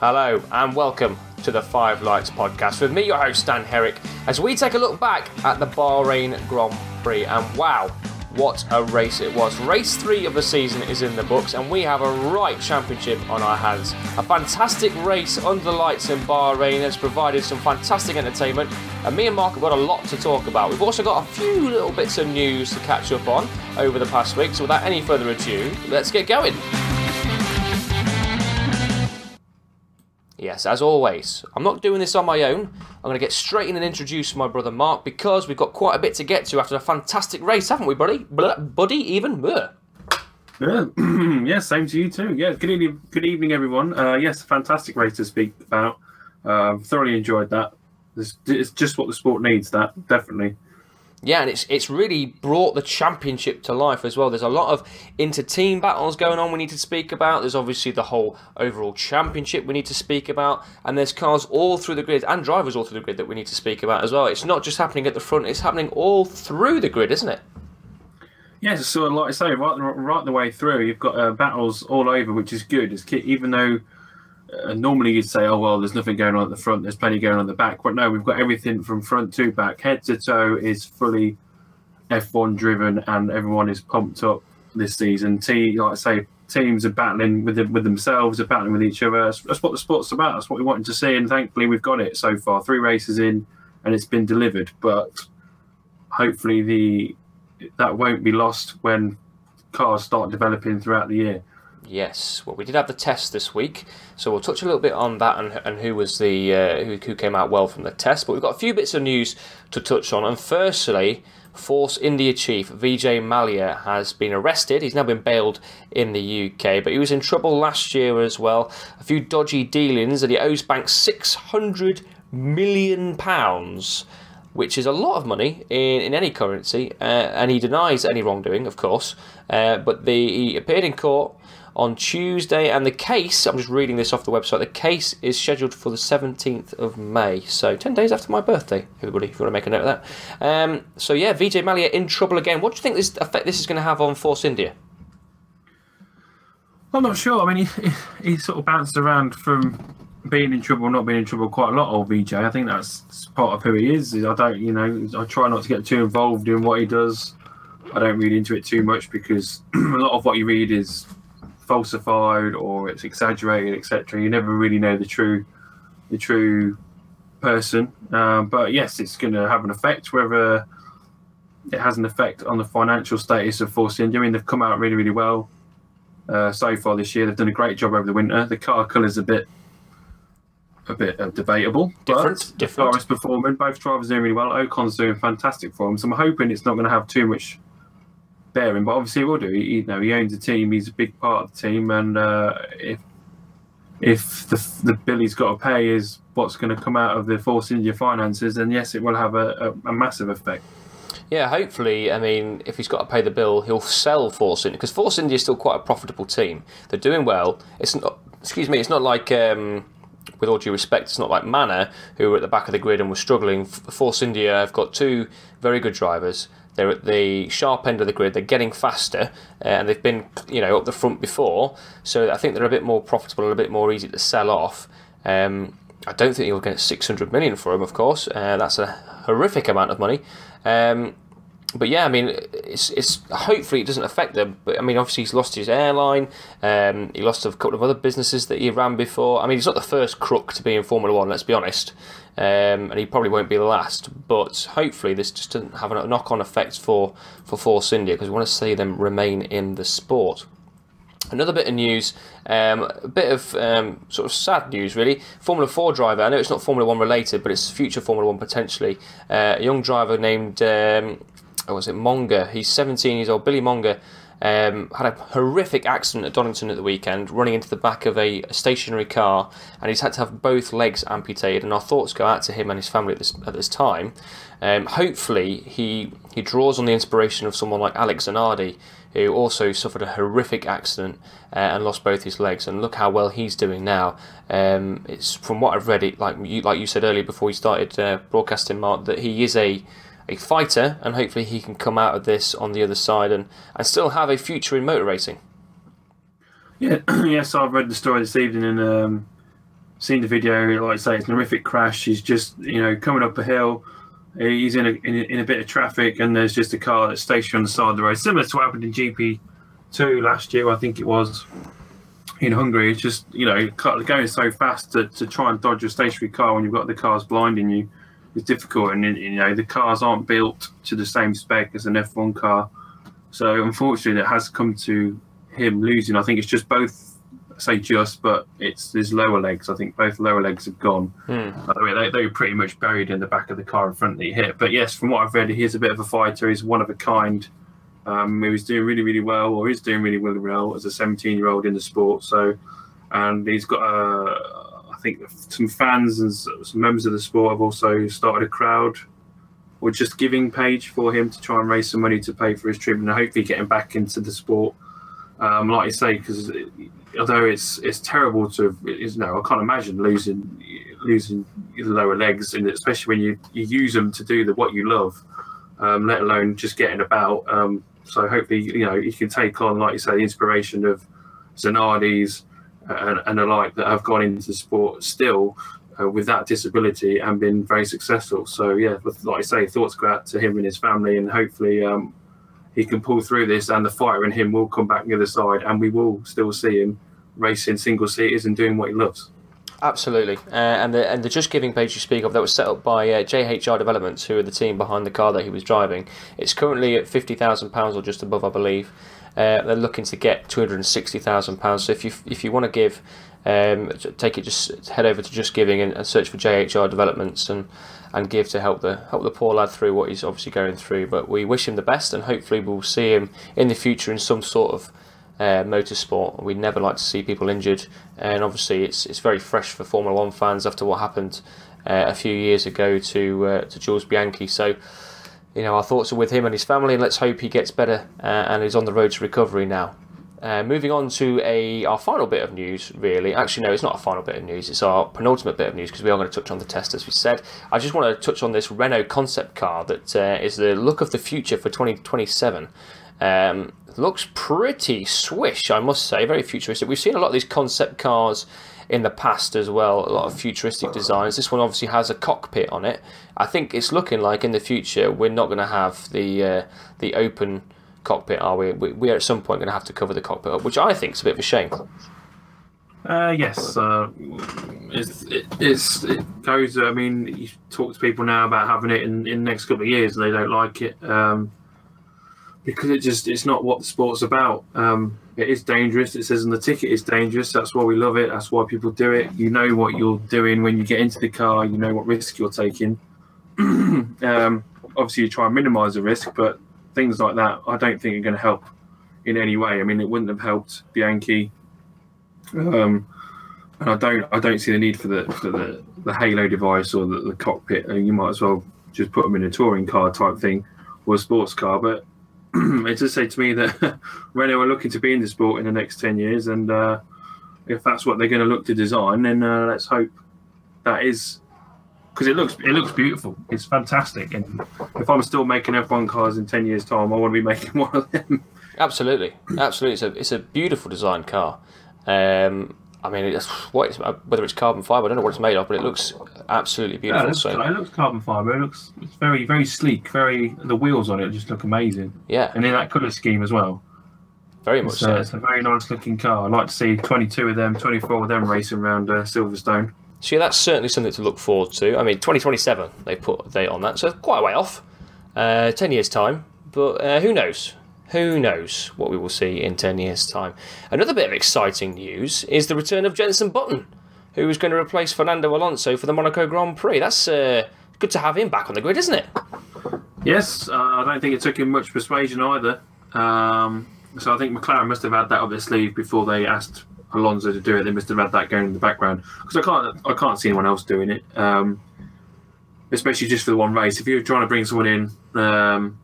Hello and welcome to the Five Lights podcast with me, your host Dan Herrick, as we take a look back at the Bahrain Grand Prix. And wow, what a race it was! Race three of the season is in the books, and we have a right championship on our hands. A fantastic race under the lights in Bahrain has provided some fantastic entertainment, and me and Mark have got a lot to talk about. We've also got a few little bits of news to catch up on over the past week. So without any further ado, let's get going. Yes, as always, I'm not doing this on my own. I'm going to get straight in and introduce my brother Mark because we've got quite a bit to get to after a fantastic race, haven't we, buddy? Blah, buddy, even. Blah. Yeah, yeah, same to you too. Yeah, good evening, good evening, everyone. Uh, yes, fantastic race to speak about. Uh, thoroughly enjoyed that. It's, it's just what the sport needs. That definitely. Yeah, and it's it's really brought the championship to life as well. There's a lot of inter-team battles going on we need to speak about. There's obviously the whole overall championship we need to speak about, and there's cars all through the grid and drivers all through the grid that we need to speak about as well. It's not just happening at the front; it's happening all through the grid, isn't it? Yes, so like I say, right, right the way through, you've got uh, battles all over, which is good. It's, even though uh, normally you'd say, oh, well, there's nothing going on at the front, there's plenty going on at the back. But no, we've got everything from front to back. Head to toe is fully F1 driven and everyone is pumped up this season. T, like I say, teams are battling with with themselves, are battling with each other. That's, that's what the sport's about. That's what we wanted to see. And thankfully, we've got it so far. Three races in and it's been delivered. But hopefully, the that won't be lost when cars start developing throughout the year. Yes, well, we did have the test this week, so we'll touch a little bit on that and, and who was the uh, who, who came out well from the test. But we've got a few bits of news to touch on. And firstly, Force India chief Vijay Mallya has been arrested. He's now been bailed in the UK, but he was in trouble last year as well. A few dodgy dealings, and he owes banks six hundred million pounds which is a lot of money in, in any currency, uh, and he denies any wrongdoing, of course. Uh, but the, he appeared in court on Tuesday, and the case, I'm just reading this off the website, the case is scheduled for the 17th of May, so 10 days after my birthday, everybody, if you want to make a note of that. Um, so, yeah, Vijay Mallya in trouble again. What do you think this effect this is going to have on Force India? I'm not sure. I mean, he, he sort of bounced around from being in trouble, not being in trouble quite a lot, old Vijay. I think that's part of who he is. I don't, you know, I try not to get too involved in what he does. I don't read into it too much because a lot of what you read is falsified or it's exaggerated, etc. You never really know the true, the true person. Um, but yes, it's going to have an effect. Whether it has an effect on the financial status of Force India, I mean, they've come out really, really well uh, so far this year. They've done a great job over the winter. The car colours a bit, a bit uh, debatable. Different. But different. Car is performing. Both drivers doing really well. Ocon's doing fantastic for them. So I'm hoping it's not going to have too much bearing, but obviously he will do. He, you know, he owns the team. He's a big part of the team, and uh, if if the the bill he's got to pay is what's going to come out of the Force India finances, then yes, it will have a, a, a massive effect. Yeah, hopefully, I mean, if he's got to pay the bill, he'll sell Force India because Force India is still quite a profitable team. They're doing well. It's not, excuse me, it's not like, um, with all due respect, it's not like Manor who were at the back of the grid and were struggling. Force India have got two very good drivers. They're at the sharp end of the grid. They're getting faster, uh, and they've been, you know, up the front before. So I think they're a bit more profitable and a bit more easy to sell off. Um, I don't think you'll get 600 million for them, of course. Uh, that's a horrific amount of money. Um, but yeah, I mean, it's it's hopefully it doesn't affect them. But I mean, obviously he's lost his airline. Um, he lost a couple of other businesses that he ran before. I mean, he's not the first crook to be in Formula One. Let's be honest, um, and he probably won't be the last. But hopefully, this just doesn't have a knock-on effect for for Force India because we want to see them remain in the sport. Another bit of news, um, a bit of um, sort of sad news, really. Formula 4 driver, I know it's not Formula 1 related, but it's future Formula 1 potentially. Uh, a young driver named um, or was it Monger? He's 17 years old. Billy Monger um, had a horrific accident at Donington at the weekend, running into the back of a, stationary car, and he's had to have both legs amputated. And our thoughts go out to him and his family at this at this time. Um, hopefully, he he draws on the inspiration of someone like Alex Zanardi, who also suffered a horrific accident uh, and lost both his legs. And look how well he's doing now. Um, it's from what I've read, it like you like you said earlier before we started uh, broadcasting, Mark, that he is a a fighter, and hopefully he can come out of this on the other side and, and still have a future in motor racing. Yeah, yes, I've read the story this evening, and um, seen the video. Like I say, it's an horrific crash. He's just you know coming up a hill. He's in a, in a, in a bit of traffic, and there's just a car that's stationed on the side of the road, similar to what happened in GP two last year, I think it was in Hungary. It's just you know going so fast to, to try and dodge a stationary car when you've got the cars blinding you is difficult, and you know the cars aren't built to the same spec as an F1 car. So unfortunately, it has come to him losing. I think it's just both. Say just, but it's his lower legs. I think both lower legs have gone. Hmm. I mean, they, they were pretty much buried in the back of the car in front that he hit. But yes, from what I've read, he is a bit of a fighter. He's one of a kind. Um, he was doing really, really well, or is doing really, really well as a 17 year old in the sport. So, and he's got, uh, I think, some fans and some members of the sport have also started a crowd or just giving page for him to try and raise some money to pay for his treatment and hopefully get him back into the sport. Um, like you say, because although it's it's terrible to, you know, I can't imagine losing losing your lower legs, and especially when you, you use them to do the what you love, um, let alone just getting about. Um, so hopefully, you know, you can take on, like you say, the inspiration of Zanardi's and, and the like that have gone into sport still uh, with that disability and been very successful. So yeah, like I say, thoughts go out to him and his family, and hopefully um, he can pull through this, and the fighter in him will come back the other side, and we will still see him racing single seaters and doing what he loves. Absolutely, uh, and the and the Just Giving page you speak of that was set up by uh, JHR Developments, who are the team behind the car that he was driving. It's currently at fifty thousand pounds or just above, I believe. Uh, they're looking to get two hundred and sixty thousand pounds. So if you if you want to give, um, take it just head over to Just Giving and, and search for JHR Developments and and give to help the help the poor lad through what he's obviously going through. But we wish him the best, and hopefully we'll see him in the future in some sort of uh, motorsport. We'd never like to see people injured, and obviously it's it's very fresh for Formula One fans after what happened uh, a few years ago to uh, to Jules Bianchi. So. You know, our thoughts are with him and his family, and let's hope he gets better uh, and is on the road to recovery now. Uh, moving on to a our final bit of news, really. Actually, no, it's not a final bit of news. It's our penultimate bit of news because we are going to touch on the test, as we said. I just want to touch on this Renault concept car that uh, is the look of the future for 2027. Um, looks pretty swish, I must say, very futuristic. We've seen a lot of these concept cars in the past as well, a lot of futuristic designs. This one obviously has a cockpit on it. I think it's looking like in the future we're not going to have the uh, the open cockpit, are we? we? We're at some point going to have to cover the cockpit up, which I think is a bit of a shame. Uh, yes, uh, it's, it, it's, it goes. I mean, you talk to people now about having it in, in the next couple of years, and they don't like it um, because it just it's not what the sport's about. Um, it is dangerous. It says on the ticket it's dangerous. That's why we love it. That's why people do it. You know what you're doing when you get into the car. You know what risk you're taking. um, obviously, you try and minimise the risk, but things like that, I don't think are going to help in any way. I mean, it wouldn't have helped Bianchi, um, and I don't, I don't see the need for the for the, the Halo device or the, the cockpit. Uh, you might as well just put them in a touring car type thing or a sports car. But it does say to me that Renault are looking to be in the sport in the next ten years, and uh, if that's what they're going to look to design, then uh, let's hope that is because it looks it looks beautiful. It's fantastic, and if I'm still making F1 cars in ten years' time, I want to be making one of them. Absolutely, absolutely. It's a it's a beautiful designed car. Um, I mean, it's, what it's, whether it's carbon fiber, I don't know what it's made of, but it looks absolutely Yeah, beautiful. it, looks, so it looks carbon fiber. It looks it's very very sleek. Very the wheels on it just look amazing, yeah, and in that colour scheme as well. very much It's, so. uh, it's a very nice looking car. I'd like to see 22 of them, 24 of them racing around uh, Silverstone. So yeah, that's certainly something to look forward to. I mean, 2027 they put a date on that, so quite a way off. Uh, ten years time, but uh, who knows? Who knows what we will see in ten years' time? Another bit of exciting news is the return of Jenson Button, who is going to replace Fernando Alonso for the Monaco Grand Prix. That's uh, good to have him back on the grid, isn't it? Yes, uh, I don't think it took him much persuasion either. Um, so I think McLaren must have had that up their sleeve before they asked Alonso to do it. They must have had that going in the background because I can't I can't see anyone else doing it. Um, especially just for the one race. If you're trying to bring someone in um,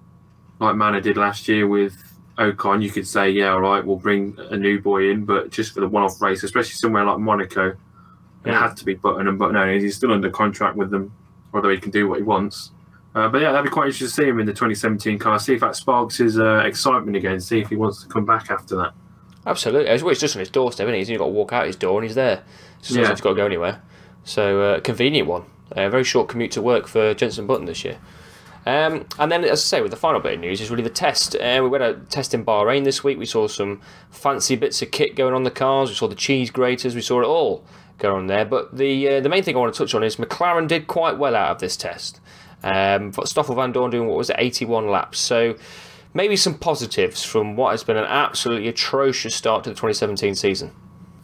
like Manor did last year with Ocon, you could say, yeah, all right, we'll bring a new boy in, but just for the one-off race, especially somewhere like Monaco, it had to be Button and Button only. He's still under contract with them, although he can do what he wants. Uh, but yeah, that'd be quite interesting to see him in the 2017 car. See if that sparks his uh, excitement again. See if he wants to come back after that. Absolutely. It's, well, it's just on his doorstep, isn't it? He's only got to walk out his door and he's there. Not Yeah. he's got to go anywhere. So uh, a convenient one. A very short commute to work for Jenson Button this year. Um, and then, as I say, with the final bit of news is really the test. Uh, we went a test in Bahrain this week. We saw some fancy bits of kit going on the cars. We saw the cheese graters. We saw it all go on there. But the uh, the main thing I want to touch on is McLaren did quite well out of this test. Um, Stoffel Vandoorne doing what was it, 81 laps. So maybe some positives from what has been an absolutely atrocious start to the 2017 season.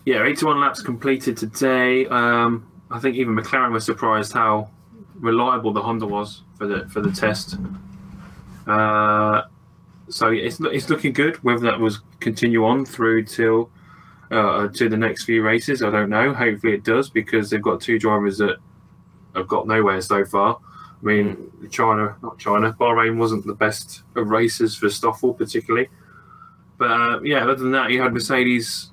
Yeah, 81 laps completed today. Um, I think even McLaren was surprised how reliable the Honda was for the for the test. Uh, so it's it's looking good. Whether that was continue on through till uh, to the next few races, I don't know. Hopefully it does because they've got two drivers that have got nowhere so far. I mean. China, not China, Bahrain wasn't the best of races for Stoffel particularly. But uh, yeah, other than that, you had Mercedes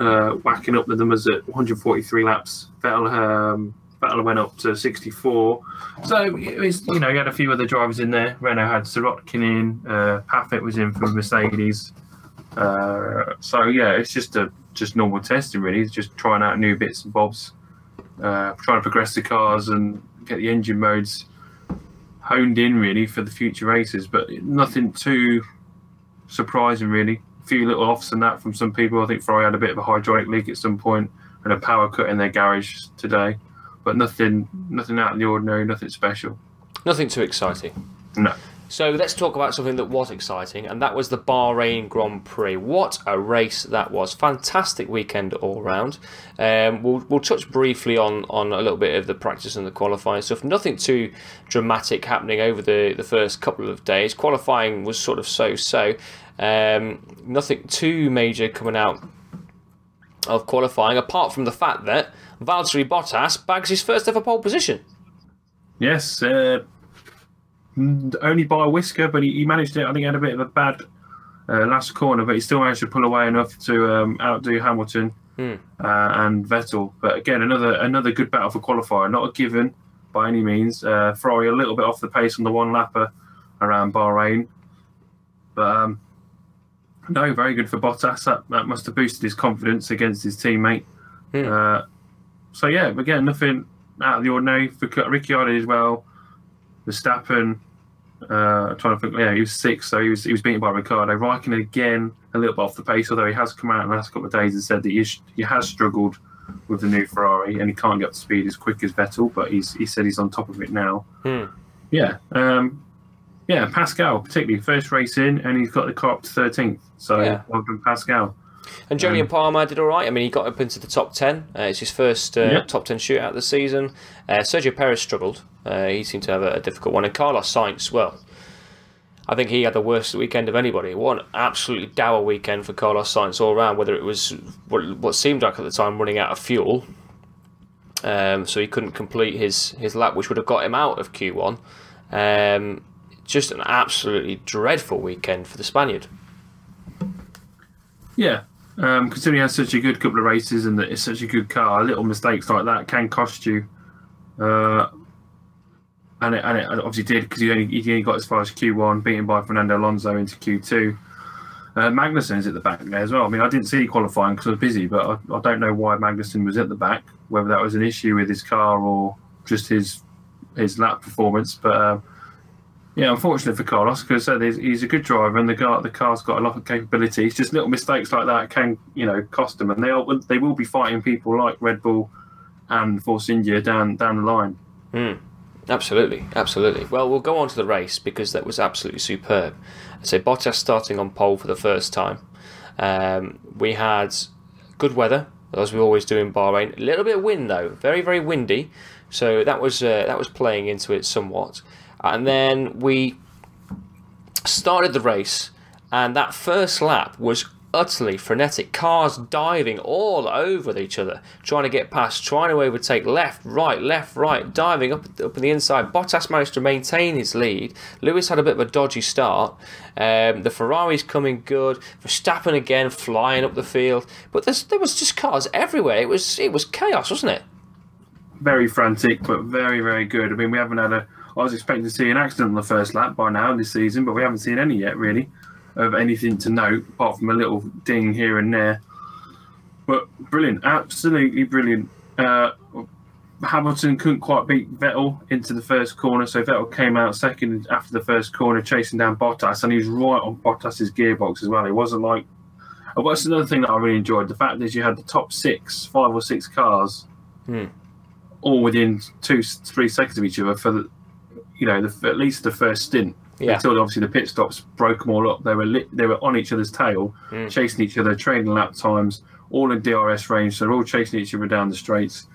uh, whacking up the numbers at 143 laps. Vettel um, Vettel went up to 64. So it's you know you had a few other drivers in there. Renault had Sirotkin in, uh, Paffett was in for Mercedes. Uh, so yeah, it's just a just normal testing really. It's just trying out new bits and bobs, uh, trying to progress the cars and get the engine modes honed in really for the future races. But nothing too surprising really. A few little offs and that from some people. I think Ferrari had a bit of a hydraulic leak at some point and a power cut in their garage today but nothing, nothing out of the ordinary, nothing special. Nothing too exciting. No. So let's talk about something that was exciting, and that was the Bahrain Grand Prix. What a race that was! Fantastic weekend all round. Um, we'll, we'll touch briefly on, on a little bit of the practice and the qualifying stuff. Nothing too dramatic happening over the, the first couple of days. Qualifying was sort of so so. Um, nothing too major coming out of qualifying, apart from the fact that Valtteri Bottas bags his first ever pole position. Yes, uh, only by a whisker, but he, he, managed it. I think he had a bit of a bad uh, last corner, but he still managed to pull away enough to um, outdo Hamilton hmm. uh, and Vettel. But again, another another good battle for qualifier. Not a given by any means. Uh, Ferrari a little bit off the pace on the one lapper around Bahrain, but um, no, very good for Bottas. That, that must have boosted his confidence against his teammate. Hmm. Uh, so yeah, again, nothing out of the ordinary for Ricciardo as well. Verstappen, uh, trying to think, yeah, he was six, so he was he was beaten by Ricciardo. Raikkonen again a little bit off the pace, although he has come out in the last couple of days and said that he, he has struggled with the new Ferrari and he can't get up to speed as quick as Vettel, but he's he said he's on top of it now. Hmm. Yeah, um, yeah, Pascal particularly first race in, and he's got the car up to thirteenth. So yeah. well done, Pascal. And Jolyon um, Palmer did all right. I mean, he got up into the top 10. Uh, it's his first uh, yeah. top 10 shootout of the season. Uh, Sergio Perez struggled. Uh, he seemed to have a, a, difficult one. And Carlos Sainz, well, I think he had the worst weekend of anybody. What an absolutely dour weekend for Carlos Sainz all around, whether it was what, what seemed like at the time running out of fuel. Um, so he couldn't complete his, his lap, which would have got him out of Q1. Um, just an absolutely dreadful weekend for the Spaniard. Yeah, um, considering he has such a good couple of races and that it's such a good car, little mistakes like that can cost you. Uh, and, it, and it obviously did because he only, he only got as far as Q1, beaten by Fernando Alonso into Q2. Uh, Magnussen is at the back there as well. I mean, I didn't see qualifying because I was busy, but I, I, don't know why Magnussen was at the back, whether that was an issue with his car or just his his lap performance. But uh, yeah, unfortunate for Carlos because uh, he's a good driver and the car the car's got a lot of capability. It's just little mistakes like that can you know cost them, and they are, they will be fighting people like Red Bull and Force India down down the line. Mm, absolutely, absolutely. Well, we'll go on to the race because that was absolutely superb. So Bottas starting on pole for the first time. Um, we had good weather as we always do in Bahrain. A little bit of wind though, very very windy. So that was uh, that was playing into it somewhat. And then we started the race, and that first lap was utterly frenetic. Cars diving all over each other, trying to get past, trying to overtake left, right, left, right, diving up up in the inside. Bottas managed to maintain his lead. Lewis had a bit of a dodgy start. Um, the Ferrari's coming good. Verstappen again flying up the field, but there was just cars everywhere. It was it was chaos, wasn't it? Very frantic, but very very good. I mean, we haven't had a I was expecting to see an accident on the first lap by now this season, but we haven't seen any yet, really, of anything to note, apart from a little ding here and there. But brilliant, absolutely brilliant. Uh, Hamilton couldn't quite beat Vettel into the first corner, so Vettel came out second after the first corner, chasing down Bottas, and he was right on Bottas's gearbox as well. It wasn't like. And What's another thing that I really enjoyed? The fact is you had the top six, five or six cars, Hmm. all within two, three seconds of each other for the, you know, the, at least the first stint. Yeah. Until obviously the pit stops broke them all up. They were lit, they were on each other's tail, Hmm. chasing each other, trading lap times, all in DRS range. So they're all chasing each other down the straights.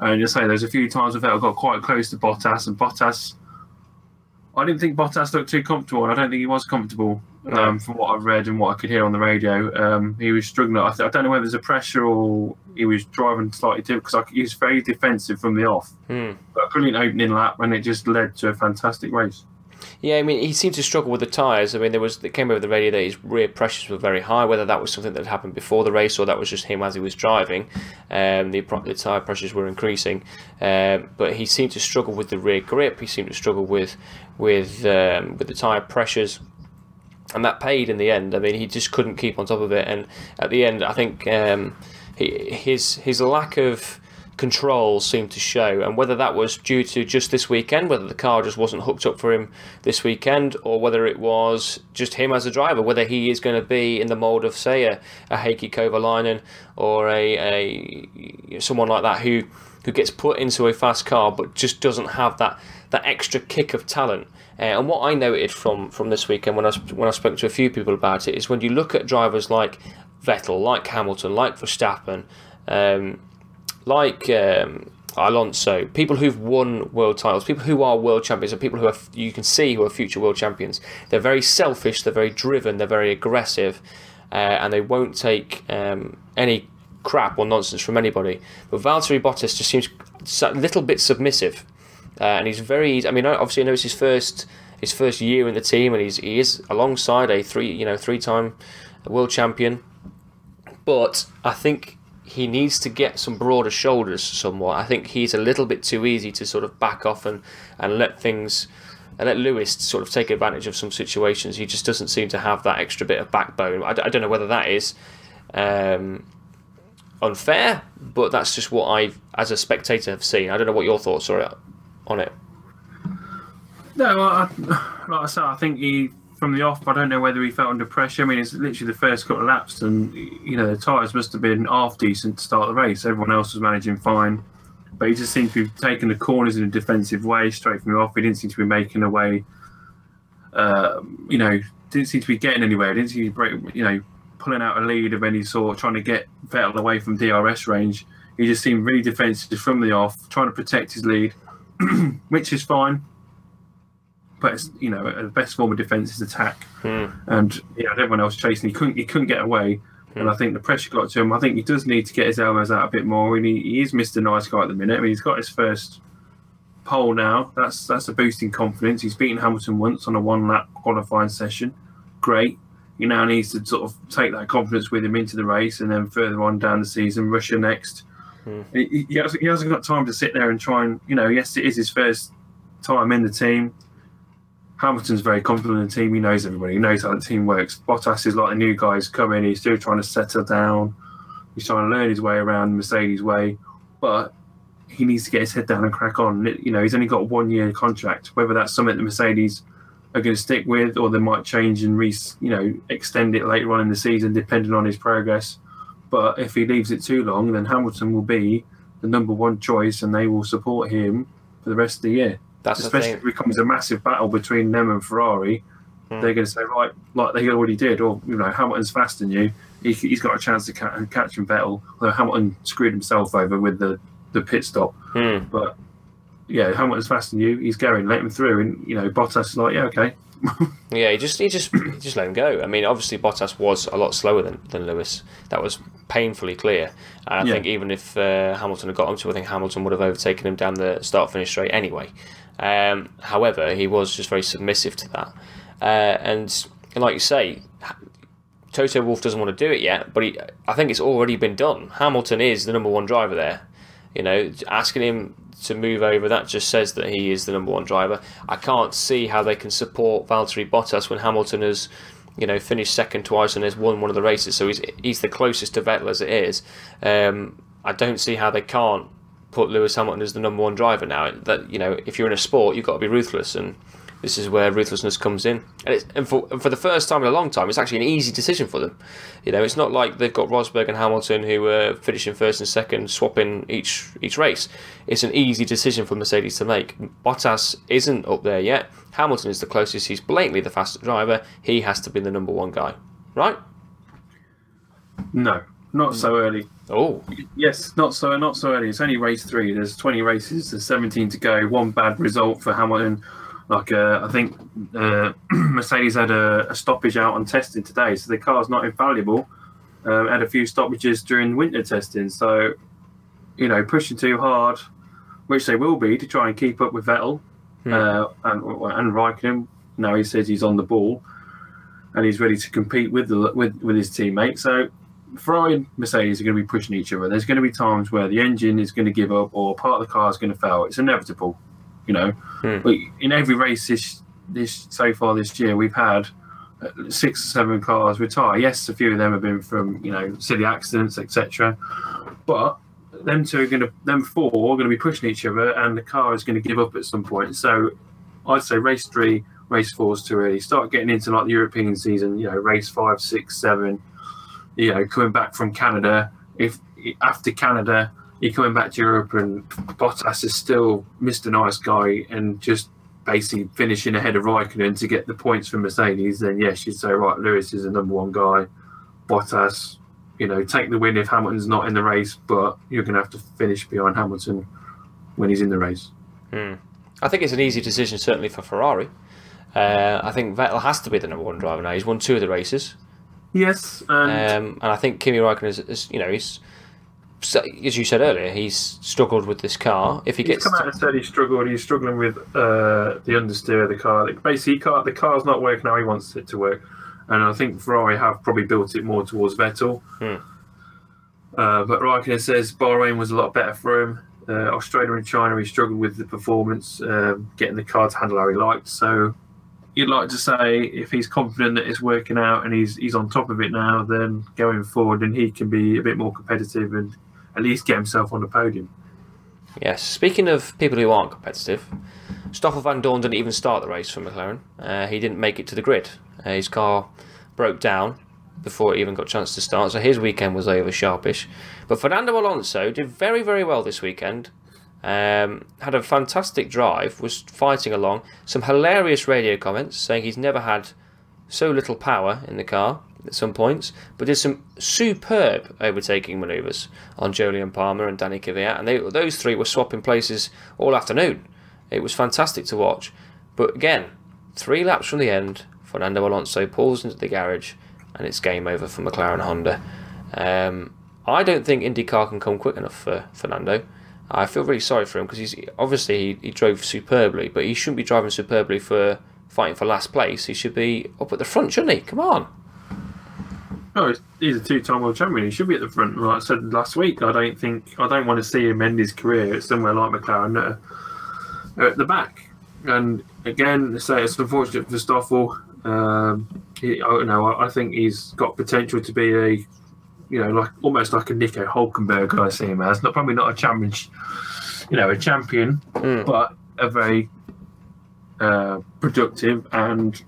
And you say there's a few times where Vettel got quite close to Bottas, and Bottas. I didn't think Bottas looked too comfortable, and I don't think he was comfortable um, from what I've read and what I could hear on the radio. Um, he was struggling. I, th- I don't know whether there's a pressure or he was driving slightly too because he was very defensive from the off. Hmm. But a brilliant opening lap, and it just led to a fantastic race. Yeah, I mean, he seemed to struggle with the tyres. I mean, there was it came over the radio that his rear pressures were very high. Whether that was something that happened before the race or that was just him as he was driving, um, the, the tyre pressures were increasing. Um, but he seemed to struggle with the rear grip. He seemed to struggle with with um, with the tyre pressures. And that paid in the end. I mean, he just couldn't keep on top of it. And at the end, I think um, he, his his lack of control seemed to show. And whether that was due to just this weekend, whether the car just wasn't hooked up for him this weekend, or whether it was just him as a driver, whether he is going to be in the mould of, say, a, a Heikki Kovalainen or a, a someone like that who who gets put into a fast car but just doesn't have that that extra kick of talent. Uh, and what I noted from, from this weekend when I when I spoke to a few people about it is when you look at drivers like Vettel, like Hamilton, like Verstappen, um, like um, Alonso, people who've won world titles, people who are world champions, and people who are you can see who are future world champions. They're very selfish, they're very driven, they're very aggressive, uh, and they won't take um, any crap or nonsense from anybody. But Valtteri Bottas just seems a little bit submissive, uh, and he's very. I mean, obviously, I know it's his first his first year in the team, and he's he is alongside a three you know three time world champion. But I think he needs to get some broader shoulders somewhat. I think he's a little bit too easy to sort of back off and, and let things and let Lewis sort of take advantage of some situations. He just doesn't seem to have that extra bit of backbone. I, d- I don't know whether that is um, unfair, but that's just what I, as a spectator, have seen. I don't know what your thoughts are on it. No, I, like I said, I think he from the off. I don't know whether he felt under pressure. I mean, it's literally the first couple of laps, and you know the tyres must have been half decent to start the race. Everyone else was managing fine, but he just seemed to be taking the corners in a defensive way straight from the off. He didn't seem to be making away. Uh, you know, didn't seem to be getting anywhere. Didn't seem to be break, you know pulling out a lead of any sort, trying to get Vettel away from DRS range. He just seemed really defensive from the off, trying to protect his lead, which is fine but it's, you know the best form of defence is attack, Hmm. and you know everyone else chasing. He couldn't he couldn't get away, and I think the pressure got to him. I think he does need to get his elbows out a bit more. And he, he is Mr. Nice Guy at the minute. I mean, he's got his first pole now. That's that's a boost in confidence. He's beaten Hamilton once on a one lap qualifying session. Great. He now needs to sort of take that confidence with him into the race, and then further on down the season, Russia next. He, he, he hasn't, he hasn't got time to sit there and try and you know. Yes, it is his first time in the team. Hamilton's very confident in the team. He knows everybody. He knows how the team works. Bottas is like the new guys come in. He's still trying to settle down. He's trying to learn his way around Mercedes way, but he needs to get his head down and crack on. You know, he's only got a one year contract. Whether that's something the Mercedes are going to stick with, or they might change and re, you know, extend it later on in the season, depending on his progress. But if he leaves it too long, then Hamilton will be the number one choice, and they will support him for the rest of the year That's especially if it becomes a massive battle between them and Ferrari, Hmm. they're going to say, right, like they already did, or you know, Hamilton's faster than you. He, he's got a chance to ca- catch him Vettel. Although Hamilton screwed himself over with the, the pit stop, Hmm. but yeah, Hamilton's faster than you. He's going, let him through, and you know, Bottas is like, yeah, okay, Yeah, he just he just he just let him go. I mean, obviously Bottas was a lot slower than, than Lewis. That was painfully clear. And I Yeah. think even if uh, Hamilton had got him to, I think Hamilton would have overtaken him down the start finish straight anyway. Um, however, he was just very submissive to that. Uh, and, and like you say, Toto Wolff doesn't want to do it yet, but he, I think it's already been done. Hamilton is the number one driver there. You know, asking him to move over that just says that he is the number one driver. I can't see how they can support Valtteri Bottas when Hamilton has, you know, finished second twice and has won one of the races. So he's he's the closest to Vettel as it is. Um, I don't see how they can't put Lewis Hamilton as the number one driver now. That you know, if you're in a sport, you've got to be ruthless, and this is where ruthlessness comes in. And, it's, and, for, and for the first time in a long time, it's actually an easy decision for them. You know, it's not like they've got Rosberg and Hamilton who are finishing first and second, swapping each each race. It's an easy decision for Mercedes to make. Bottas isn't up there yet. Hamilton is the closest. He's blatantly the fastest driver. He has to be the number one guy, right? No, not so early. Oh, Yes, not so not so early. It's only race three. There's 20 races. There's 17 to go. One bad result for Hamilton. Like uh, I think uh, Mercedes had a, a stoppage out on testing today, so the car's not infallible. Um, had a few stoppages during winter testing, so you know pushing too hard, which they will be to try and keep up with Vettel uh, and and Raikkonen. Now he says he's on the ball and he's ready to compete with the with with his teammates. So Ferrari and Mercedes are going to be pushing each other. There's going to be times where the engine is going to give up or part of the car is going to fail. It's inevitable, you know. Hmm. But in every race this this so far this year, we've had uh, six or seven cars retire. Yes, a few of them have been from you know silly accidents, etc. But them two are going to them four are going to be pushing each other, and the car is going to give up at some point. So I'd say race three, race four is too early. Start getting into like the European season. You know, race five, six, seven you know, coming back from Canada, if after Canada you're coming back to Europe and Bottas is still Mr. Nice Guy and just basically finishing ahead of Raikkonen to get the points for Mercedes, then yes, you'd say right, Lewis is the number one guy. Bottas, you know, take the win if Hamilton's not in the race, but you're going to have to finish behind Hamilton when he's in the race. I think it's an easy decision, certainly for Ferrari. Uh, I think Vettel has to be the number one driver now. He's won two of the races, Yes, and um, and I think Kimi Raikkonen is, is you know, he's as you said earlier, he's struggled with this car. If he He's gets come out and said he struggled. He's struggling with uh, the understeer of the car. Like, Basically, can't, the car's not working how he wants it to work. And I think Ferrari have probably built it more towards Vettel. Hmm. Uh, but Raikkonen says Bahrain was a lot better for him. Uh, Australia and China, he struggled with the performance, um, getting the car to handle how he liked. So you'd like to say if he's confident that it's working out and he's he's on top of it now, then going forward, then he can be a bit more competitive and at least get himself on the podium. Yes. Speaking of people who aren't competitive, Stoffel Vandoorne didn't even start the race for McLaren. Uh, he didn't make it to the grid. Uh, his car broke down before it even got a chance to start, so his weekend was over sharpish. But Fernando Alonso did very, very well this weekend. Um, had a fantastic drive, was fighting along. Some hilarious radio comments saying he's never had so little power in the car at some points, but did some superb overtaking manoeuvres on Jolyon Palmer and Danny Kvyat, and they, those three were swapping places all afternoon. It was fantastic to watch. But again, three laps from the end, Fernando Alonso pulls into the garage, and it's game over for McLaren Honda. Um, I don't think IndyCar can come quick enough for Fernando. I feel really sorry for him because he's obviously he, he drove superbly, but he shouldn't be driving superbly for fighting for last place. He should be up at the front, shouldn't he? Come on. Oh, he's- a two-time world champion. He should be at the front. Like I said last week, I don't think I don't want to see him end his career somewhere like McLaren are at the back. And again, say it's unfortunate for Stoffel. Um, he, I don't know. I, I think he's got potential to be a, you know, like almost like a Nico Hulkenberg. I see him as not probably not a champion, you know, a champion, Mm. but a very uh, productive and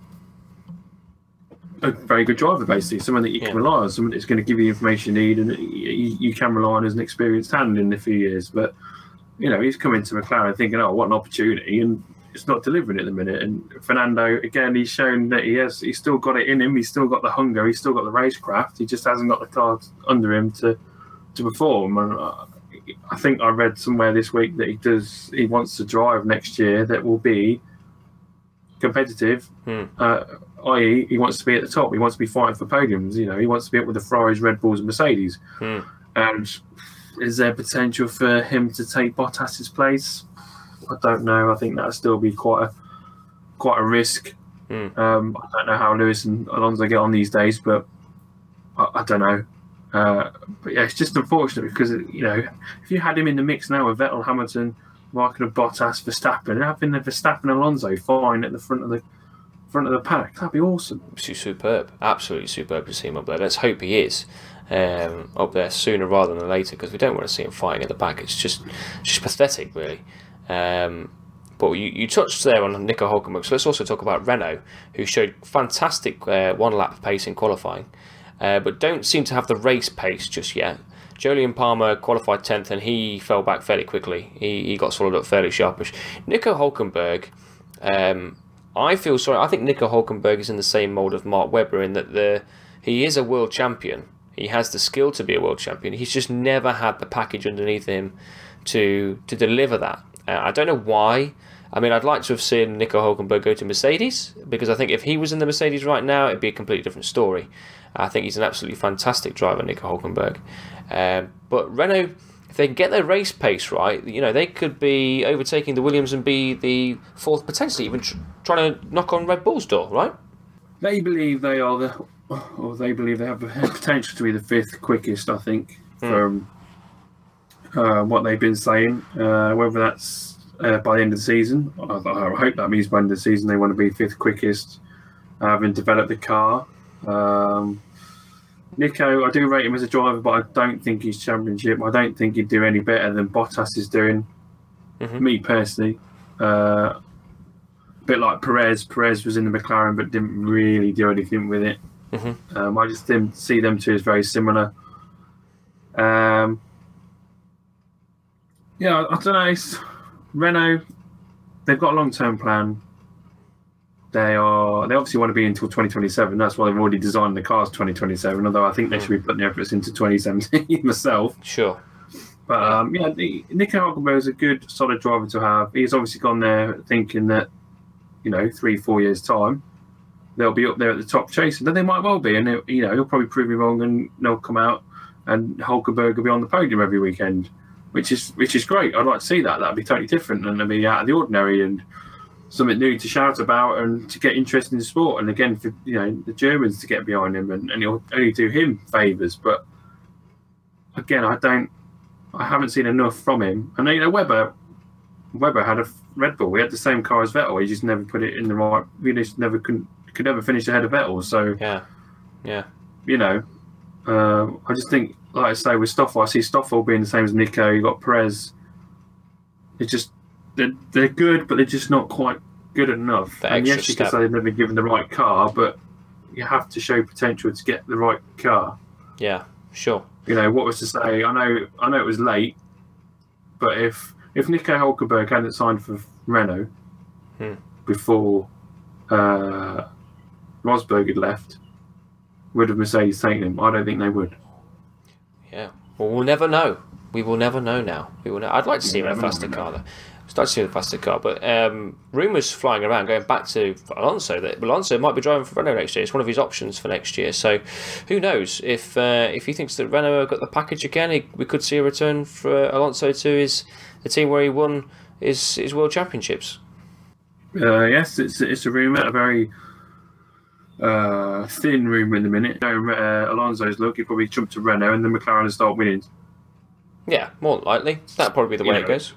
a very good driver, basically. Someone that you can rely on, someone that's going to give you information you need, and you, you can rely on as an experienced hand in a few years. But you know, he's coming to McLaren thinking, "Oh, what an opportunity!" and it's not delivering at the minute. And Fernando, again, he's shown that he has, he's still got it in him. He's still got the hunger. He's still got the racecraft. He just hasn't got the car under him to to perform. And I think I read somewhere this week that he does. He wants to drive next year that will be competitive. Hmm. Uh, i.e., he wants to be at the top. He wants to be fighting for podiums. You know, he wants to be up with the Ferraris, Red Bulls, and Mercedes. Hmm. And is there potential for him to take Bottas's place? I don't know. I think that'll still be quite a quite a risk. Hmm. Um, I don't know how Lewis and Alonso get on these days, but I, I don't know. Uh, but yeah, it's just unfortunate because you know if you had him in the mix now with Vettel, Hamilton, Raikkonen, Bottas, Verstappen, and having the Verstappen Alonso fine at the front of the front of the pack. That'd be awesome. superb, absolutely superb to see him up there. Let's hope he is um, up there sooner rather than later because we don't want to see him fighting at the back. It's just just pathetic, really. Um, but you, you touched there on Nico Hulkenberg, so let's also talk about Renault, who showed fantastic uh, one lap pace in qualifying, uh, but don't seem to have the race pace just yet. Jolyon Palmer qualified 10th and he fell back fairly quickly. He, he got swallowed up fairly sharpish. Nico Hulkenberg, um, I feel sorry. I think Nico Hulkenberg is in the same mould of Mark Webber in that the he is a world champion. He has the skill to be a world champion. He's just never had the package underneath him to to deliver that. Uh, I don't know why. I mean, I'd like to have seen Nico Hulkenberg go to Mercedes because I think if he was in the Mercedes right now, it'd be a completely different story. I think he's an absolutely fantastic driver, Nico Hulkenberg. Um, but Renault, if they can get their race pace right, you know, they could be overtaking the Williams and be the fourth, potentially even tr- trying to knock on Red Bull's door, right? They believe they are the, or they believe they have the potential to be the fifth quickest. I think from uh, what they've been saying. Uh, whether that's uh, by the end of the season, I, I hope that means by the end of the season they want to be fifth quickest, having developed the car. Um, Nico, I do rate him as a driver, but I don't think he's championship. I don't think he'd do any better than Bottas is doing. Mhm. Me personally, uh, a bit like Perez. Perez was in the McLaren, but didn't really do anything with it. Mhm. Um, I just didn't see them two as very similar. Um, yeah, I, don't know. It's, Renault, they've got a long-term plan. They are. They obviously want to be until 2027. That's why they've already designed the cars 2027. Although I think they should be putting their efforts into 2017 myself. Sure. But um, yeah, the, Nico Hulkenberg is a good, solid driver to have. He's obviously gone there thinking that, you know, three, four years time, they'll be up there at the top chasing. And they might well be, and it, you know, he'll probably prove me wrong, and they'll come out, and Hulkenberg will be on the podium every weekend, which is which is great. I'd like to see that. That'd be totally different, and it'd be out of the ordinary, and something new to shout about, and to get interested in the sport. And again, for you know the Germans to get behind him, and, and it'll only do him favours. But again, I don't. I haven't seen enough from him. And you know, Webber, Webber had a Red Bull. He had the same car as Vettel. He just never put it in the right. He just never could could never finish ahead of Vettel. So Yeah. Yeah. you know, uh, I just think, like I say, with Stoffel, I see Stoffel being the same as Nico. You got Perez. It's just they're, they're good, but they're just not quite good enough. The and yes, you say they've never been given the right car, but you have to show potential to get the right car. Yeah. Sure. You know, what was to say? I know, I know it was late, but if if Nico Hulkenberg hadn't signed for Renault Hmm. before uh, Rosberg had left, would have Mercedes taken him? I don't think they would. Yeah. Well, we'll never know. We will never know now. We will. Know. I'd like to see him in a faster know. car though. I'd like to see him in a faster car, but um, rumours flying around going back to Alonso that Alonso might be driving for Renault next year. It's one of his options for next year. So, who knows if uh, if he thinks that Renault have got the package again, he, we could see a return for Alonso to his the team where he won his his world championships. Uh, yes, it's it's a rumor, a very uh, thin room in the minute. You know, uh, Alonso's look, he'd probably jump to Renault and then McLaren start winning. Yeah, more than likely. That'd probably be the way Yeah. it goes.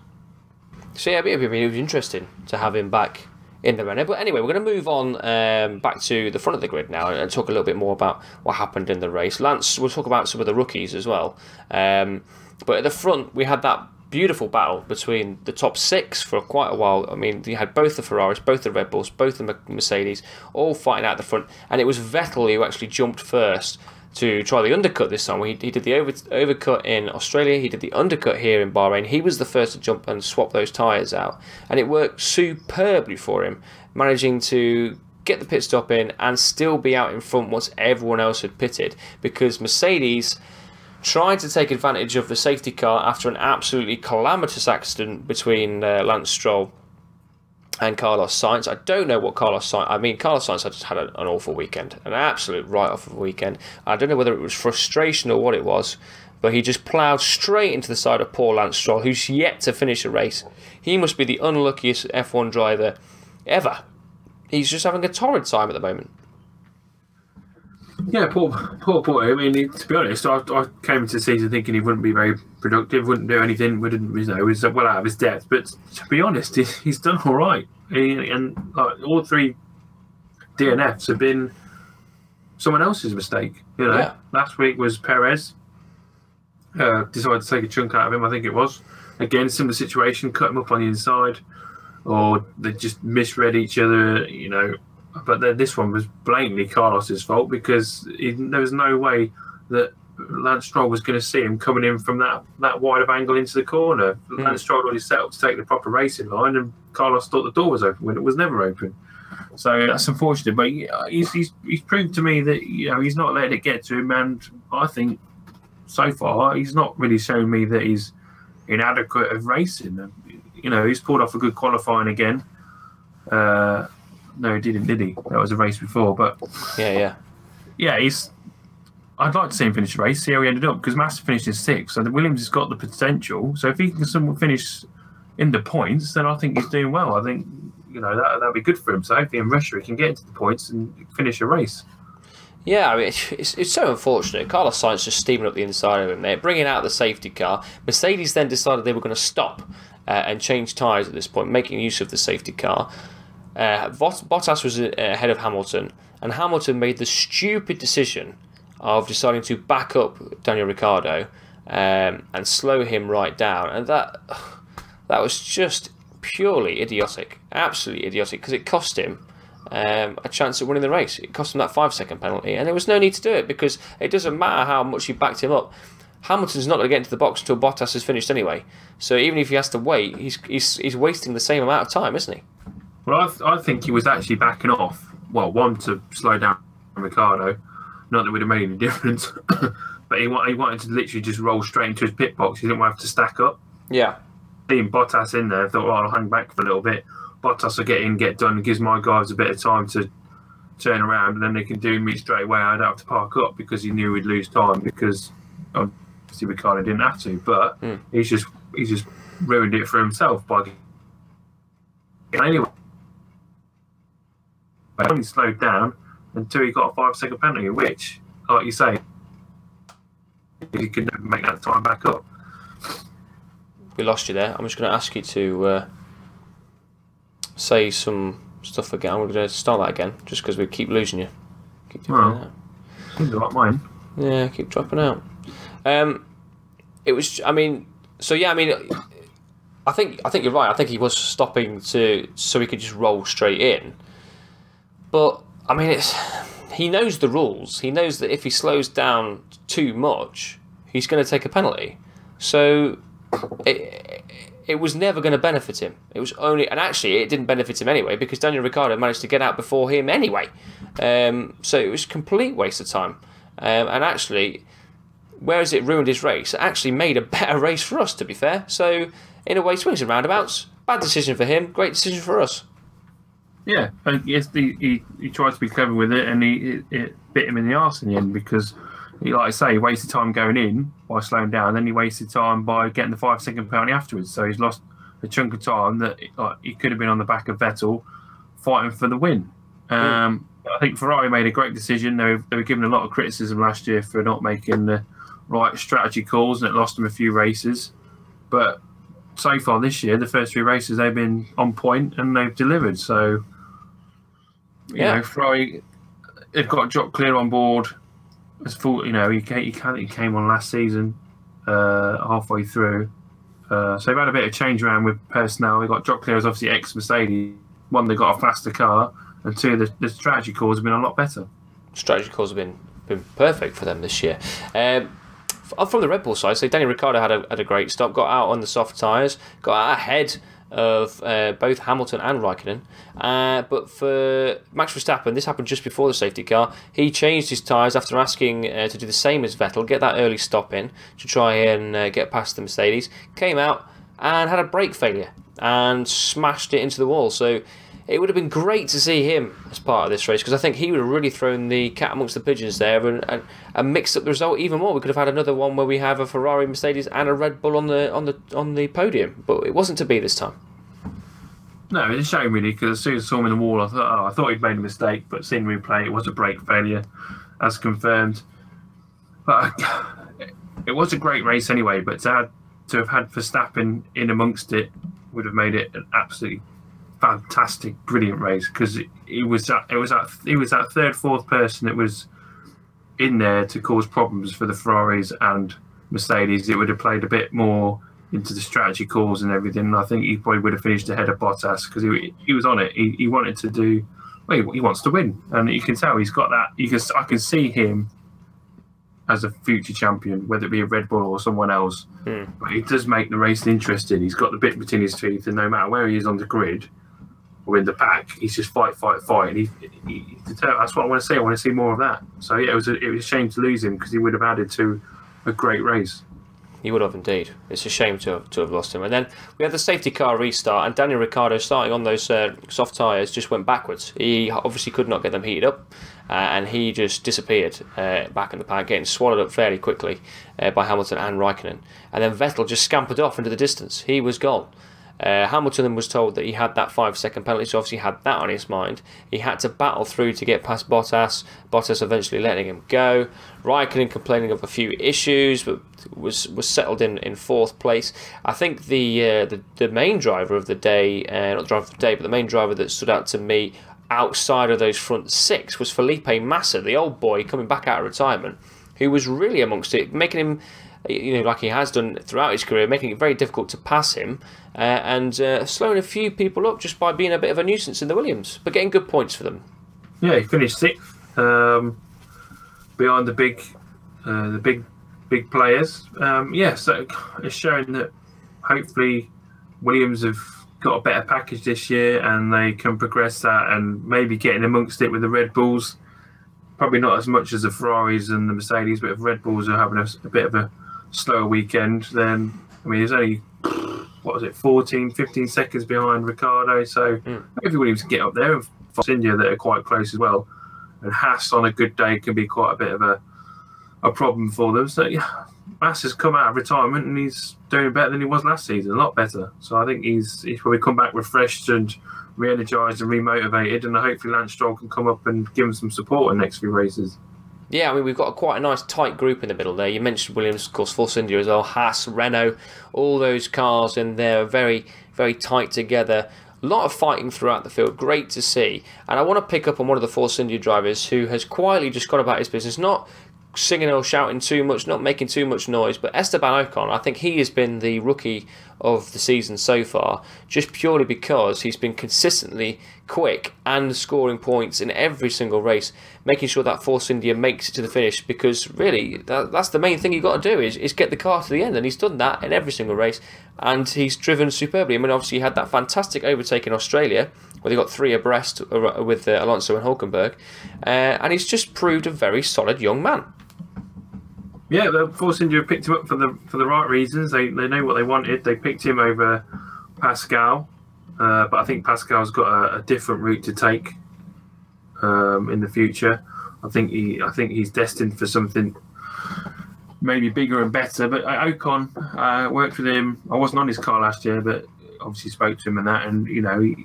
So yeah, it'd be really interesting to have him back in the Renault. But anyway, we're going to move on um, back to the front of the grid now and talk a little bit more about what happened in the race. Lance, we'll talk about some of the rookies as well. Um, but at the front, we had that beautiful battle between the top six for quite a while. I mean, you had both the Ferraris, both the Red Bulls, both the Mercedes, all fighting out the front, and it was Vettel who actually jumped first to try the undercut this time. He, he did the over, overcut in Australia, he did the undercut here in Bahrain. He was the first to jump and swap those tyres out, and it worked superbly for him, managing to get the pit stop in and still be out in front once everyone else had pitted because Mercedes tried to take advantage of the safety car after an absolutely calamitous accident between uh, Lance Stroll and Carlos Sainz. I don't know what Carlos Sainz. I mean, Carlos Sainz had just had an, awful weekend, an absolute write-off of a weekend. I don't know whether it was frustration or what it was, but he just ploughed straight into the side of poor Lance Stroll, who's yet to finish a race. He must be the unluckiest F1 driver ever. He's just having a torrid time at the moment. Yeah, poor, poor boy. I mean, to be honest, I, I came into the season thinking he wouldn't be very productive, wouldn't do anything, wouldn't you know, was well out of his depth. But to be honest, he, he's done all right. He, and like all three DNFs have been someone else's mistake. You know, Yeah. last week was Perez. Uh, decided to take a chunk out of him. I think it was again similar situation. Cut him up on the inside, or they just misread each other. You know, but then this one was blatantly Carlos's fault because he, there was no way that Lance Stroll was going to see him coming in from that that wide of angle into the corner. Lance Stroll already set up to take the proper racing line, and Carlos thought the door was open when it was never open. So that's unfortunate, but he's, he's he's proved to me that you know he's not letting it get to him, and I think so far he's not really shown me that he's inadequate of racing. You know, he's pulled off a good qualifying again. Uh, no, he didn't, did he? That was a race before, but Yeah, yeah. yeah, he's. I'd like to see him finish the race, see how he ended up, because Massa finished in sixth, so the Williams has got the potential. So if he can finish in the points, then I think he's doing well. I think you know that that'd be good for him. So hopefully in Russia he can get into the points and finish a race. Yeah, I mean, it's, it's so unfortunate. Carlos Sainz just steaming up the inside of him there, bringing out the safety car. Mercedes then decided they were going to stop uh, and change tyres at this point, making use of the safety car. Uh, Bottas was uh, ahead of Hamilton, and Hamilton made the stupid decision of deciding to back up Daniel Ricciardo um, and slow him right down, and that that was just purely idiotic, absolutely idiotic, because it cost him um, a chance at winning the race. It cost him that five second penalty, and there was no need to do it because it doesn't matter how much you backed him up. Hamilton's not going to get into the box until Bottas has finished anyway. So even if he has to wait, he's he's, he's wasting the same amount of time, isn't he? Well, I, th- I think he was actually backing off. Well, one to slow down Ricardo, not that it would have made any difference, but he, wa- he wanted to literally just roll straight into his pit box. He didn't want to have to stack up. Yeah. seeing Bottas in there, I thought, well, I'll hang back for a little bit. Bottas will get in, get done, gives my guys a bit of time to turn around, and then they can do me straight away. I'd have to park up because he knew we'd lose time because obviously Ricardo didn't have to, but Mm. he's just he's just ruined it for himself by anyway. But only slowed down until he got a five second penalty, which, like you say, he could never make that time back up. We lost you there. I'm just going to ask you to uh, say some stuff again. I'm going to start that again just because we keep losing you. Keep dropping Well. like mine. Yeah, keep dropping out. Um, it was. I mean, so yeah. I mean, I think I think you're right. I think he was stopping to so he could just roll straight in. But I mean, it's he knows the rules. He knows that if he slows down too much, he's going to take a penalty. So it, it was never going to benefit him. It was only, and actually, it didn't benefit him anyway because Daniel Ricciardo managed to get out before him anyway. Um, so it was a complete waste of time. Um, and actually, whereas it ruined his race, it actually made a better race for us. To be fair, so in a way, swings and roundabouts. Bad decision for him. Great decision for us. Yeah, yes, he, he, he tried to be clever with it, and he it, it bit him in the arse in the end because, he, like I say, he wasted time going in by slowing down, and then he wasted time by getting the five second penalty afterwards. So he's lost a chunk of time that like, he could have been on the back of Vettel fighting for the win. Um, I think Ferrari made a great decision. They were, they were given a lot of criticism last year for not making the right strategy calls, and it lost them a few races. But so far this year, the first three races they've been on point and they've delivered. So you Yeah. know, Ferrari, they've got Jock Clear on board. As full, you know, he came, he came, he came on last season, uh, halfway through. Uh, so they've had a bit of change around with personnel. They got Jock Clear as obviously ex Mercedes. One, they got a faster car, and two, the, the strategy calls have been a lot better. strategy calls have been been perfect for them this year. Um, from the Red Bull side, so Daniel Ricciardo had a, had a great stop, got out on the soft tyres, got out ahead of uh, both Hamilton and Raikkonen. Uh, but for Max Verstappen, this happened just before the safety car. He changed his tyres after asking uh, to do the same as Vettel, get that early stop in to try and uh, get past the Mercedes. Came out and had a brake failure and smashed it into the wall. So it would have been great to see him as part of this race because I think he would have really thrown the cat amongst the pigeons there and, and, and mixed up the result even more. We could have had another one where we have a Ferrari, Mercedes, and a Red Bull on the on the on the podium, but it wasn't to be this time. No, it's a shame really because as soon as I saw him in the wall, I thought, oh, I thought he'd made a mistake, but seeing replay, it was a brake failure, as confirmed. But it was a great race anyway. But to, have to have had Verstappen in amongst it would have made it an absolutely fantastic, brilliant race because it, it was that it was that it was that third, fourth person that was in there to cause problems for the Ferraris and Mercedes. It would have played a bit more into the strategy calls and everything. And I think he probably would have finished ahead of Bottas because he, he was on it. He, he wanted to do. Well, he, he wants to win, and you can tell he's got that. You can I can see him as a future champion, whether it be a Red Bull or someone else. Hmm. But it does make the race interesting. He's got the bit between his teeth, and no matter where he is on the grid or in the pack, he's just fight, fight, fight. And he, he, he- that's what I want to see. I want to see more of that. So yeah, it was a, it was a shame to lose him because he would have added to a great race. He would have indeed. It's a shame to have, to have lost him. And then we had the safety car restart, and Daniel Ricciardo starting on those uh, soft tyres just went backwards. He obviously could not get them heated up, uh, and he just disappeared uh, back in the pack, getting swallowed up fairly quickly uh, by Hamilton and Raikkonen. And then Vettel just scampered off into the distance. He was gone. Uh, Hamilton was told that he had that five second penalty, so obviously had that on his mind. He had to battle through to get past Bottas. Bottas eventually letting him go. Raikkonen complaining of a few issues, but was was settled in, in fourth place. I think the uh, the the main driver of the day, uh, not the driver of the day, but the main driver that stood out to me outside of those front six was Felipe Massa, the old boy coming back out of retirement, who was really amongst it, making him you know, like he has done throughout his career, making it very difficult to pass him uh, and uh, slowing a few people up just by being a bit of a nuisance in the Williams, but getting good points for them. Yeah, he finished sixth um, behind the big, uh, the big, big players. Um, yeah, so it's showing that hopefully Williams have got a better package this year and they can progress that and maybe getting amongst it with the Red Bulls. Probably not as much as the Ferraris and the Mercedes, but if Red Bulls are having a, a bit of a slower weekend, then I mean, there's only what was it, 14, 15 seconds behind Ricardo. So hopefully Williams can get up there and Force India that are quite close as well. And Haas on a good day can be quite a bit of a a problem for them. So yeah, Haas has come out of retirement and he's doing better than he was last season, a lot better. So I think he's he's probably come back refreshed and re-energized and remotivated, and hopefully Lance Stroll can come up and give him some support in the next few races. Yeah, I mean, we've got quite a nice tight group in the middle there. You mentioned Williams, of course, Force India as well, Haas, Renault, all those cars in there are very, very tight together. A lot of fighting throughout the field, great to see. And I want to pick up on one of the Force India drivers who has quietly just gone about his business, not singing or shouting too much, not making too much noise. But Esteban Ocon, I think he has been the rookie of the season so far, just purely because he's been consistently quick and scoring points in every single race, making sure that Force India makes it to the finish. Because really, that, that's the main thing you've got to do is, is get the car to the end, and he's done that in every single race, and he's driven superbly. I mean, obviously, he had that fantastic overtake in Australia. Where they got three abreast uh, with uh, Alonso and Hulkenberg, uh, and he's just proved a very solid young man. Yeah, the Force India picked him up for the for the right reasons. They they know what they wanted. They picked him over Pascal, uh, but I think Pascal's got a, a different route to take um, in the future. I think he I think he's destined for something maybe bigger and better. But uh, Ocon, I worked with him. I wasn't on his car last year, but obviously spoke to him and that. And you know, he,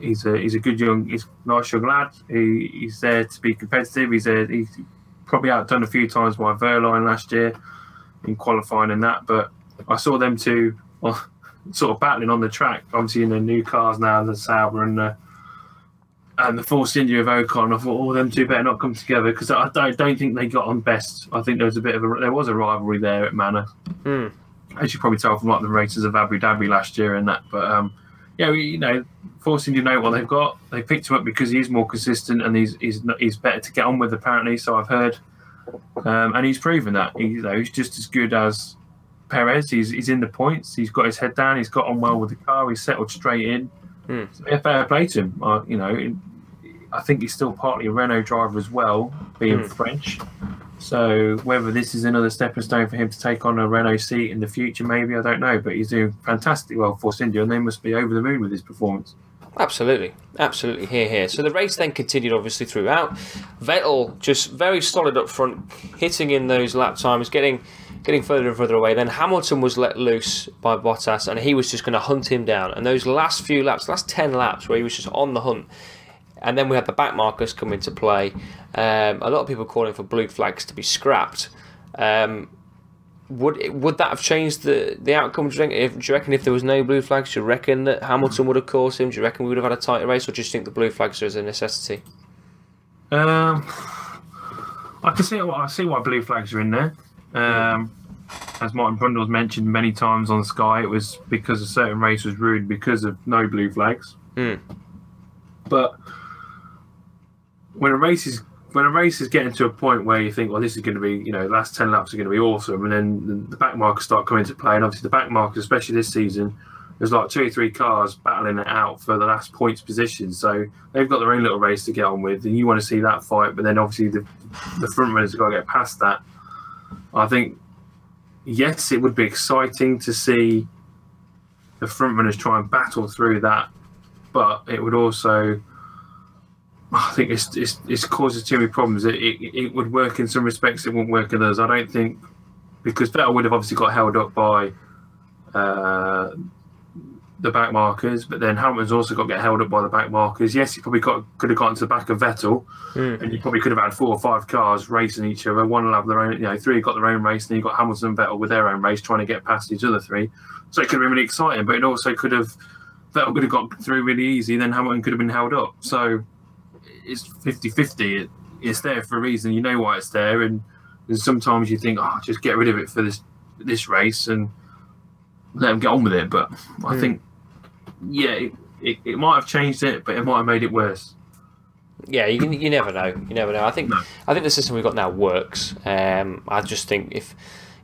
he's a he's a good young, he's a nice young lad. He, he's there to be competitive. He's a he's probably outdone a few times by Wehrlein last year in qualifying and that. But I saw them two well, sort of battling on the track, obviously in the new cars now, the Sauber and the and the Force India of Ocon. I thought, oh, them two better not come together because I don't, don't think they got on best. I think there was a bit of a there was a rivalry there at Manor, Hmm. as you probably tell from like the races of Abu Dhabi last year and that. But um, yeah, you know, Force India know what they've got. They picked him up because he's more consistent and he's he's not- he's better to get on with apparently. So I've heard, um, and he's proven that. He, you know, he's just as good as Perez. He's he's in the points. He's got his head down. He's got on well with the car. He's settled straight in. Hmm. So, yeah, fair play to him. Uh, you know, I think he's still partly a Renault driver as well, being Hmm. French. So whether this is another stepping stone for him to take on a Renault seat in the future, maybe I don't know. But he's doing fantastic well for India, and they must be over the moon with his performance. Absolutely, absolutely. Here, here. So the race then continued, obviously throughout. Vettel just very solid up front, hitting in those lap times, getting getting further and further away. Then Hamilton was let loose by Bottas, and he was just going to hunt him down. And those last few laps, last ten laps, where he was just on the hunt. And then we had the back markers come into play. Um, a lot of people calling for blue flags to be scrapped. Um, would it- would that have changed the the outcome? Do you, reckon, if, do you reckon if there was no blue flags, do you reckon that Hamilton would have caught him? Do you reckon we would have had a tighter race, or do you think the blue flags are a necessity? Um, I can see I see why blue flags are in there. Um, as Martin Brundle's mentioned many times on Sky, it was because a certain race was ruined because of no blue flags. Hmm. But when a race is when a race is getting to a point where you think, well, this is going to be, you know, the last ten laps are going to be awesome, and then the- the back markers start coming into play, and obviously the back markers, especially this season, there's like two or three cars battling it out for the last points position. So they've got their own little race to get on with, and you want to see that fight. But then obviously the the front runners have got to get past that. I think yes, it would be exciting to see the front runners try and battle through that, but it would also. I think it's, it's, it's causes too many problems. It, it, it would work in some respects, it won't work in others. I don't think because Vettel would have obviously got held up by uh, the back markers, but then Hamilton's also got to get held up by the back markers. Yes, he probably got, could have gotten to the back of Vettel, and you probably could have had four or five cars racing each other. One will have their own, you know, three got their own race, and then you got Hamilton and Vettel with their own race trying to get past each other three. So it could have been really exciting, but it also could have Vettel could have got through really easy, then Hamilton could have been held up. So it's 50 50. It, it's there for a reason. You know why it's there, and, and sometimes you think, oh, just get rid of it for this this race and let them get on with it. But I Hmm. think, yeah, it, it, it might have changed it, but it might have made it worse. Yeah, you, you never know. You never know. I think No. I think the system we've got now works. Um, I just think if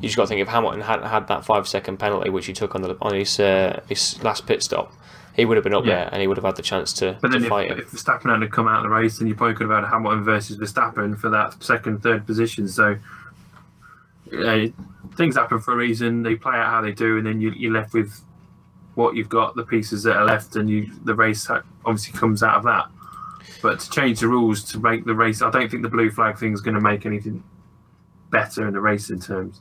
you just got to think if Hamilton hadn't had that five second penalty which he took on the on his uh, his last pit stop, he would have been up Yeah. there and he would have had the chance to, But then to if, fight him. if Verstappen hadn't come out of the race, then you probably could have had Hamilton versus Verstappen for that second, third position. So uh, things happen for a reason. They play out how they do, and then you, you're left with what you've got, the pieces that are left, and you the race obviously comes out of that. But to change the rules to make the race, I don't think the blue flag thing is going to make anything better in the racing terms.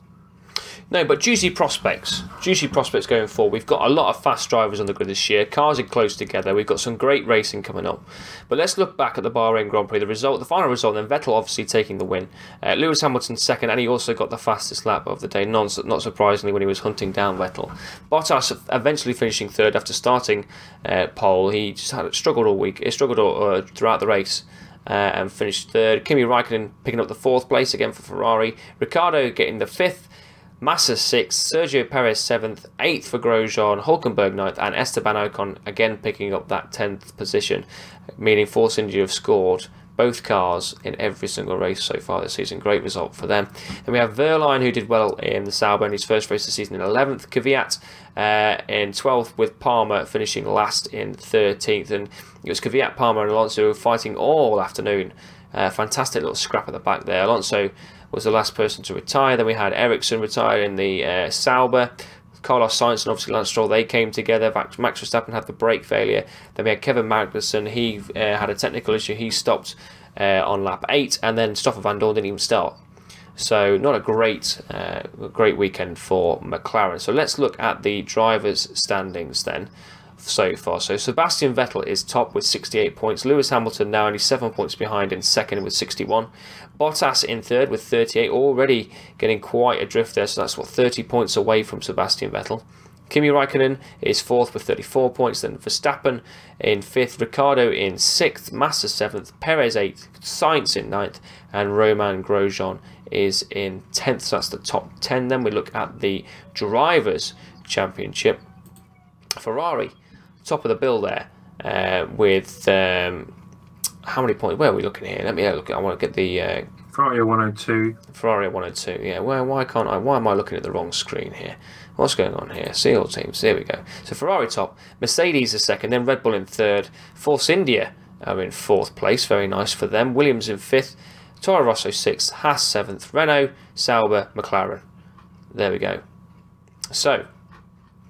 No, but juicy prospects. Juicy prospects going forward. We've got a lot of fast drivers on the grid this year. Cars are close together. We've got some great racing coming up. But let's look back at the Bahrain Grand Prix. The result, the final result, then Vettel obviously taking the win. Uh, Lewis Hamilton second, and he also got the fastest lap of the day. Non, not surprisingly, when he was hunting down Vettel. Bottas eventually finishing third after starting uh, pole. He just had struggled all week. He struggled all, uh, throughout the race. Uh, and finished third. Kimi Raikkonen picking up the fourth place again for Ferrari. Ricardo getting the fifth. Massa sixth, Sergio Perez seventh, eighth for Grosjean, Hulkenberg ninth, and Esteban Ocon again picking up that tenth position, meaning Force India have scored both cars in every single race so far this season. Great result for them. And we have Wehrlein who did well in the Sauber in his first race of the season in 11th, Kvyat uh, in 12th, with Palmer finishing last in 13th. And it was Kvyat, Palmer, and Alonso fighting all afternoon. Uh, fantastic little scrap at the back there. Alonso was the last person to retire. Then we had Ericsson retire in the uh, Sauber. Carlos Sainz and obviously Lance Stroll, they came together. Max Verstappen had the brake failure. Then we had Kevin Magnussen. He uh, had a technical issue. He stopped uh, on lap eight, and then Stoffel Vandoorne didn't even start. So not a great, uh, great weekend for McLaren. So let's look at the drivers' standings then so far. So Sebastian Vettel is top with 68 points. Lewis Hamilton now only seven points behind in second with 61. Bottas in third with 38, already getting quite a drift there. So that's what 30 points away from Sebastian Vettel. Kimi Raikkonen is fourth with 34 points. Then Verstappen in fifth, Ricardo in sixth, Massa seventh, Perez eighth, Sainz in ninth, and Romain Grosjean is in tenth. So that's the top ten. Then we look at the drivers' championship. Ferrari, top of the bill there, uh, with um, how many points? Where are we looking here? Let me a look. I want to get the uh, Ferrari 102. Ferrari 102. Yeah, where, why can't I? Why am I looking at the wrong screen here? What's going on here? See all teams. Here we go. So Ferrari top, Mercedes is second, then Red Bull in third, Force India are in fourth place. Very nice for them. Williams in fifth, Toro Rosso sixth, Haas seventh, Renault, Sauber, McLaren. There we go. So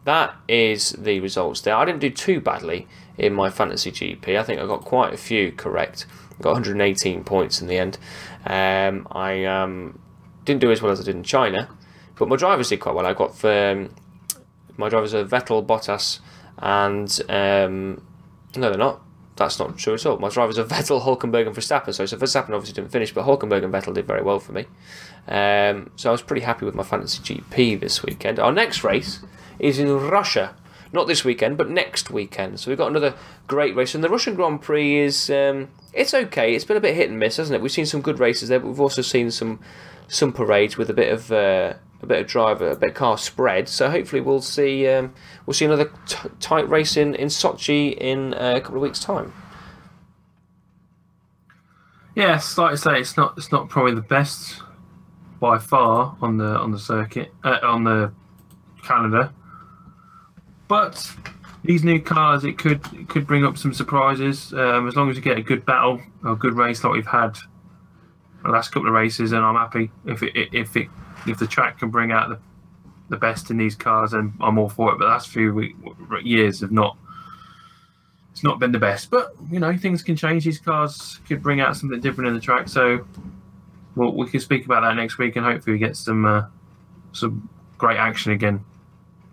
that is the results there. I didn't do too badly in my fantasy GP. I think I got quite a few correct. I got 118 points in the end. Um, I um, didn't do as well as I did in China, but my drivers did quite well. I got um, my drivers are Vettel, Bottas, and um, no, they're not. that's not true at all. My drivers are Vettel, Hulkenberg, and Verstappen. So, so Verstappen obviously didn't finish, but Hulkenberg and Vettel did very well for me. Um, so I was pretty happy with my fantasy GP this weekend. Our next race is in Russia. Not this weekend, but next weekend. So we've got another great race. And the Russian Grand Prix is um, it's okay. It's been a bit hit and miss, hasn't it? We've seen some good races there, but we've also seen some some parades with a bit of uh, a bit of driver, a bit of car spread. So hopefully we'll see um, we'll see another t- tight race in in Sochi in uh, a couple of weeks' time. Yes, like I say, it's not it's not probably the best by far on the on the circuit uh, on the calendar, but these new cars it could it could bring up some surprises um, as long as you get a good battle or a good race like we've had the last couple of races, and I'm happy if it if it if the track can bring out the the best in these cars, and I'm all for it. But the last few week, years have not it's not been the best. But you know, things can change. These cars could bring out something different in the track. So, well, we can speak about that next week, and hopefully, we get some uh, some great action again.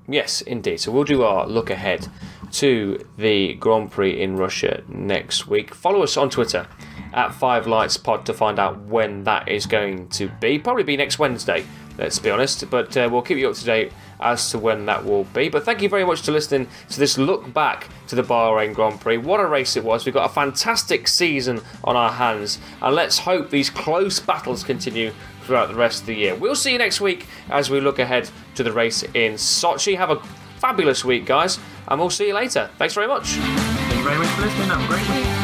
Yes, indeed. So we'll do our look ahead to the Grand Prix in Russia next week. Follow us on Twitter at Five Lights Pod to find out when that is going to be. Probably be next Wednesday, let's be honest. But uh, we'll keep you up to date as to when that will be. But thank you very much for listening to this look back to the Bahrain Grand Prix. What a race it was. We've got a fantastic season on our hands, and let's hope these close battles continue throughout the rest of the year. We'll see you next week as we look ahead to the race in Sochi. Have a fabulous week, guys, and we'll see you later. Thanks very much. Thank you very much for listening. Have a great week.